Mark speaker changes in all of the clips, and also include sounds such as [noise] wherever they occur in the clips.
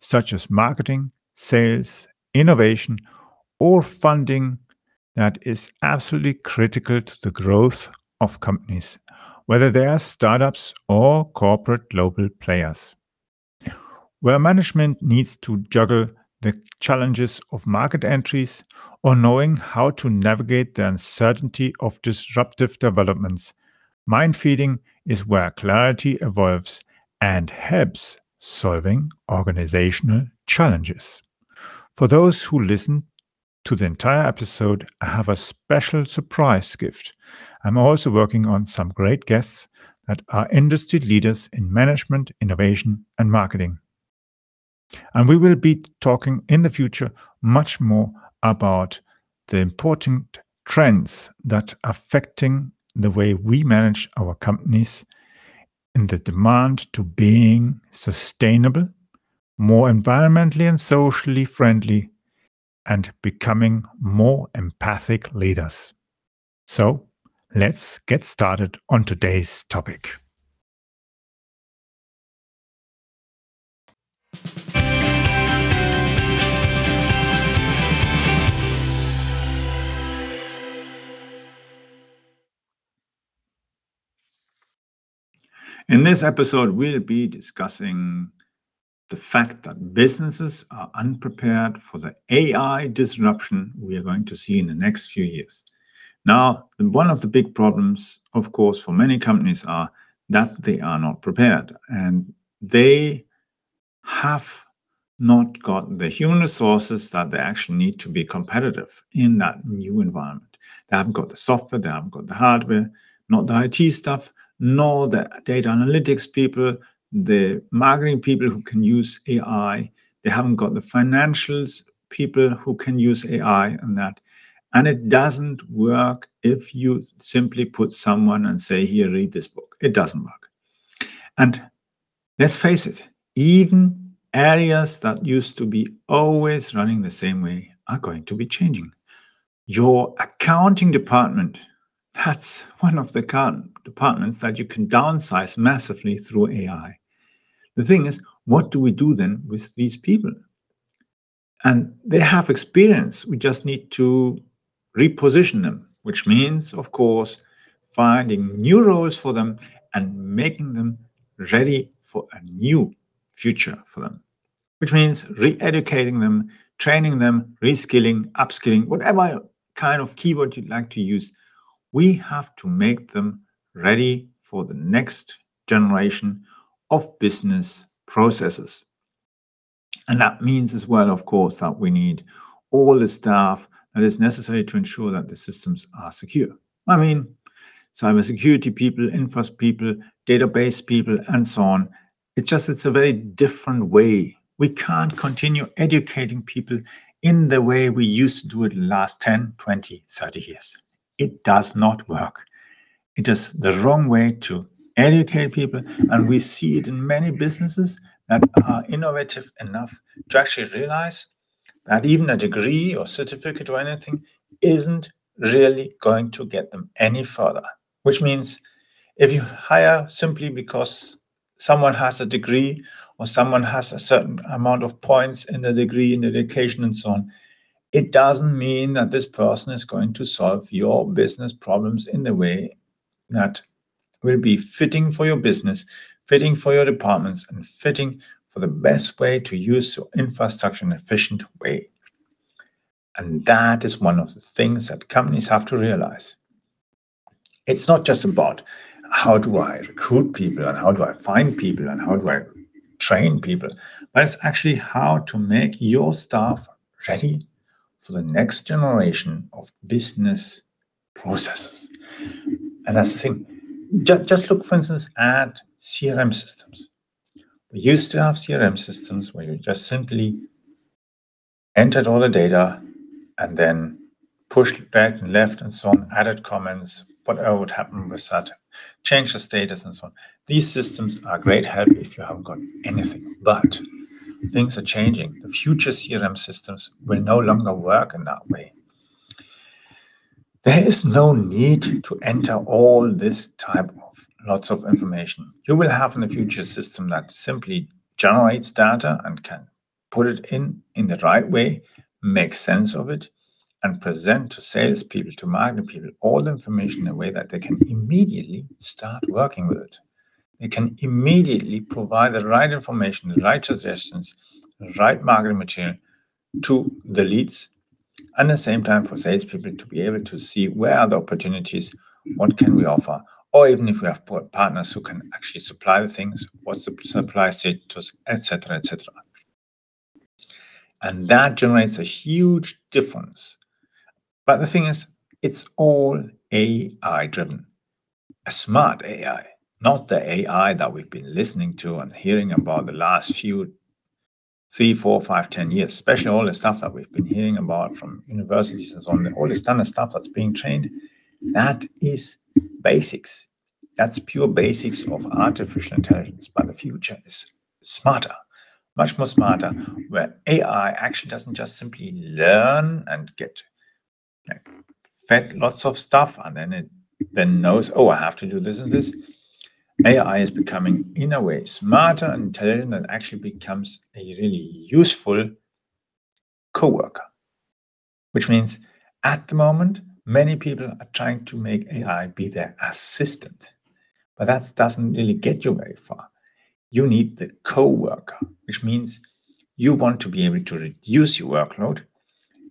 Speaker 1: such as marketing, sales, innovation, or funding that is absolutely critical to the growth of companies, whether they are startups or corporate global players. Where management needs to juggle the challenges of market entries or knowing how to navigate the uncertainty of disruptive developments, mind feeding is where clarity evolves and helps solving organizational challenges. For those who listen to the entire episode, I have a special surprise gift. I'm also working on some great guests that are industry leaders in management, innovation, and marketing. And we will be talking in the future much more about the important trends that are affecting the way we manage our companies in the demand to being sustainable, more environmentally and socially friendly, and becoming more empathic leaders. So, let's get started on today's topic. In this episode, we'll be discussing the fact that businesses are unprepared for the AI disruption we are going to see in the next few years. Now, one of the big problems, of course, for many companies are that they are not prepared and they have not got the human resources that they actually need to be competitive in that new environment. They haven't got the software, they haven't got the hardware, not the IT stuff, nor the data analytics people, the marketing people who can use AI. They haven't got the financials people who can use AI and that. And it doesn't work if you simply put someone and say, Here, read this book. It doesn't work. And let's face it, even areas that used to be always running the same way are going to be changing. Your accounting department that's one of the current departments that you can downsize massively through AI. The thing is, what do we do then with these people? And they have experience. We just need to reposition them, which means, of course, finding new roles for them and making them ready for a new future for them, which means re educating them, training them, reskilling, upskilling, whatever kind of keyword you'd like to use we have to make them ready for the next generation of business processes. And that means as well, of course, that we need all the staff that is necessary to ensure that the systems are secure. I mean, cybersecurity people, infra people, database people, and so on. It's just, it's a very different way. We can't continue educating people in the way we used to do it the last 10, 20, 30 years. It does not work. It is the wrong way to educate people. And we see it in many businesses that are innovative enough to actually realize that even a degree or certificate or anything isn't really going to get them any further. Which means if you hire simply because someone has a degree or someone has a certain amount of points in the degree, in education, and so on, it doesn't mean that this person is going to solve your business problems in the way that will be fitting for your business, fitting for your departments, and fitting for the best way to use your infrastructure in an efficient way. And that is one of the things that companies have to realize. It's not just about how do I recruit people and how do I find people and how do I train people, but it's actually how to make your staff ready for the next generation of business processes. And that's the thing. Just, just look, for instance, at CRM systems. We used to have CRM systems where you just simply entered all the data, and then pushed right and left and so on, added comments, whatever would happen with that, change the status and so on. These systems are great help if you haven't got anything, but things are changing. The future CRM systems will no longer work in that way. There is no need to enter all this type of lots of information. You will have in the future system that simply generates data and can put it in in the right way, make sense of it, and present to salespeople, to marketing people, all the information in a way that they can immediately start working with it. They can immediately provide the right information, the right suggestions, the right marketing material to the leads, and at the same time for salespeople to be able to see where are the opportunities, what can we offer, or even if we have partners who can actually supply the things, what's the supply status, etc., etc. And that generates a huge difference but the thing is, it's all AI driven, a smart AI, not the AI that we've been listening to and hearing about the last few three, four, five, ten years, especially all the stuff that we've been hearing about from universities and so on, all the standard stuff that's being trained. That is basics. That's pure basics of artificial intelligence. But the future is smarter, much more smarter, where AI actually doesn't just simply learn and get fed lots of stuff and then it then knows, oh, I have to do this and this. AI is becoming, in a way, smarter and intelligent and actually becomes a really useful co-worker. Which means at the moment, many people are trying to make AI be their assistant. But that doesn't really get you very far. You need the co-worker, which means you want to be able to reduce your workload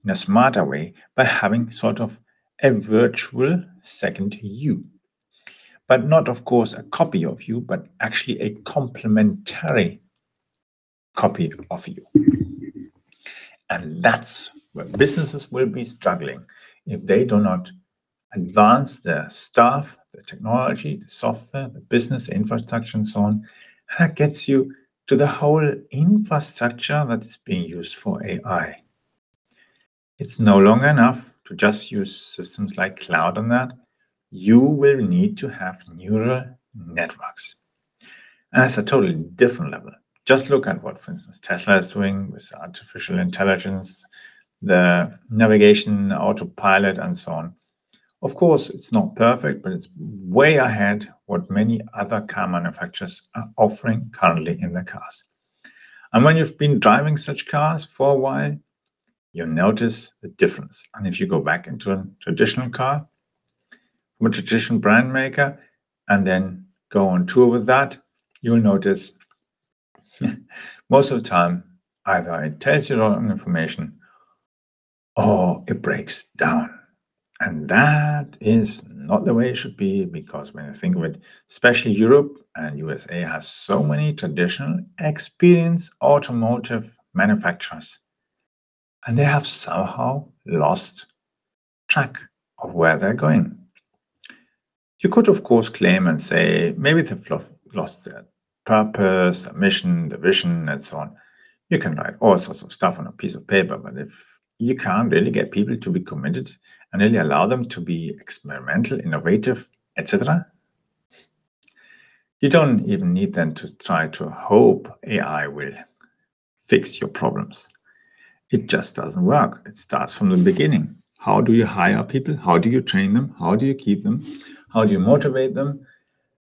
Speaker 1: in a smarter way by having sort of a virtual second you. But not, of course, a copy of you, but actually a complementary copy of you. And that's where businesses will be struggling if they do not advance their staff, the technology, the software, the business, the infrastructure, and so on. That gets you to the whole infrastructure that is being used for AI. It's no longer enough to just use systems like cloud on that. You will need to have neural networks. And that's a totally different level. Just look at what, for instance, Tesla is doing with artificial intelligence, the navigation, autopilot, and so on. Of course, it's not perfect, but it's way ahead what many other car manufacturers are offering currently in their cars. And when you've been driving such cars for a while, you'll notice the difference. And if you go back into a traditional car from a traditional brand maker and then go on tour with that, you'll notice [laughs] most of the time either it tells you wrong information or it breaks down. And that is not the way it should be because when you think of it, especially Europe and USA has so many traditional experienced automotive manufacturers and they have somehow lost track of where they're going. You could, of course, claim and say maybe they've lost their purpose, their mission, the vision, and so on. You can write all sorts of stuff on a piece of paper, but if you can't really get people to be committed and really allow them to be experimental, innovative, etc., you don't even need them to try to hope AI will fix your problems. It just doesn't work. It starts from the beginning. How do you hire people? How do you train them? How do you keep them? How do you motivate them?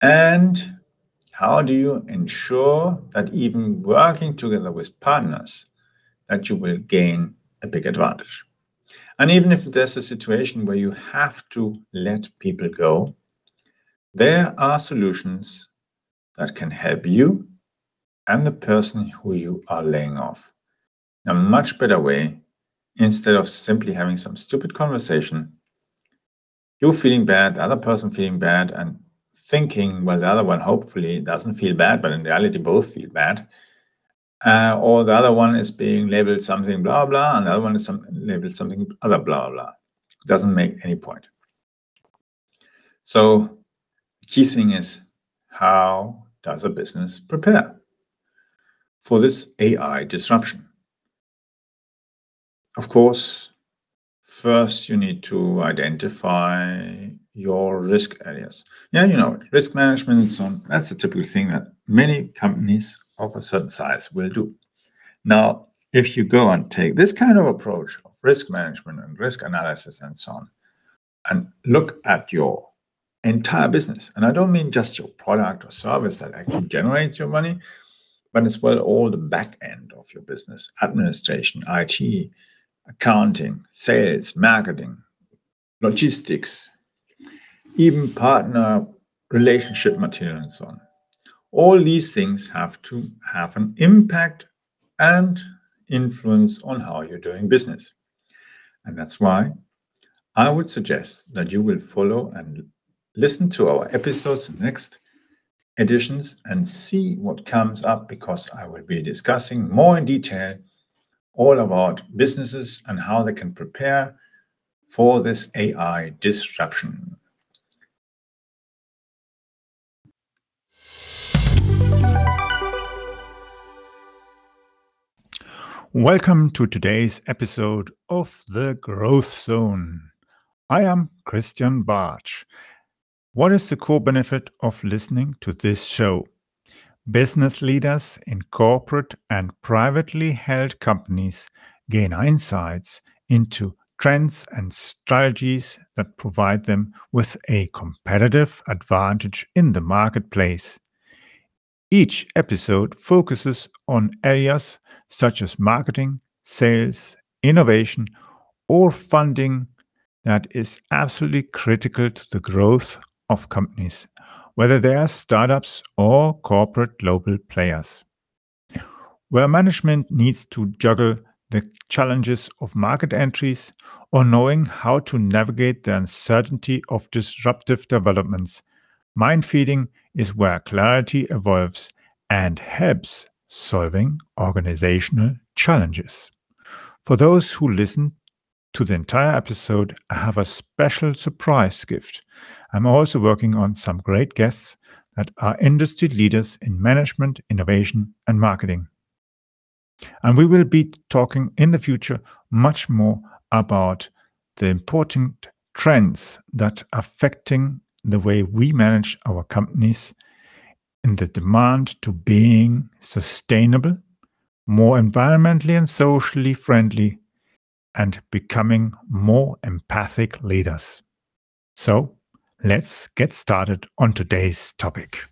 Speaker 1: And how do you ensure that even working together with partners, that you will gain a big advantage? And even if there's a situation where you have to let people go, there are solutions that can help you and the person who you are laying off in a much better way instead of simply having some stupid conversation. You feeling bad, the other person feeling bad, and thinking, well, the other one hopefully doesn't feel bad, but in reality, both feel bad. Uh, or the other one is being labeled something blah blah, and the other one is some, labeled something other blah blah. It doesn't make any point. So, the key thing is how does a business prepare for this AI disruption? of course, first you need to identify your risk areas. Yeah, you know, risk management and so on. That's a typical thing that many companies of a certain size will do. Now, if you go and take this kind of approach of risk management and risk analysis and so on, and look at your entire business, and I don't mean just your product or service that actually generates your money, but as well all the back end of your business administration, IT, accounting, sales, marketing, logistics, even partner relationship material and so on. All these things have to have an impact and influence on how you're doing business. And that's why I would suggest that you will follow and listen to our episodes next editions and see what comes up because I will be discussing more in detail all about businesses and how they can prepare for this AI disruption. Welcome to today's episode of The Growth Zone. I am Christian Bartsch. What is the core benefit of listening to this show? Business leaders in corporate and privately held companies gain insights into trends and strategies that provide them with a competitive advantage in the marketplace. Each episode focuses on areas such as marketing, sales, innovation, or funding that is absolutely critical to the growth of companies, whether they are startups or corporate global players. Where management needs to juggle the challenges of market entries or knowing how to navigate the uncertainty of disruptive developments, mind feeding is where clarity evolves and helps solving organizational challenges. For those who listen to the entire episode, I have a special surprise gift. I'm also working on some great guests that are industry leaders in management, innovation, and marketing. And we will be talking in the future much more about the important trends that are affecting the way we manage our companies in the demand to being sustainable, more environmentally and socially friendly, and becoming more empathic leaders. So let's get started on today's topic.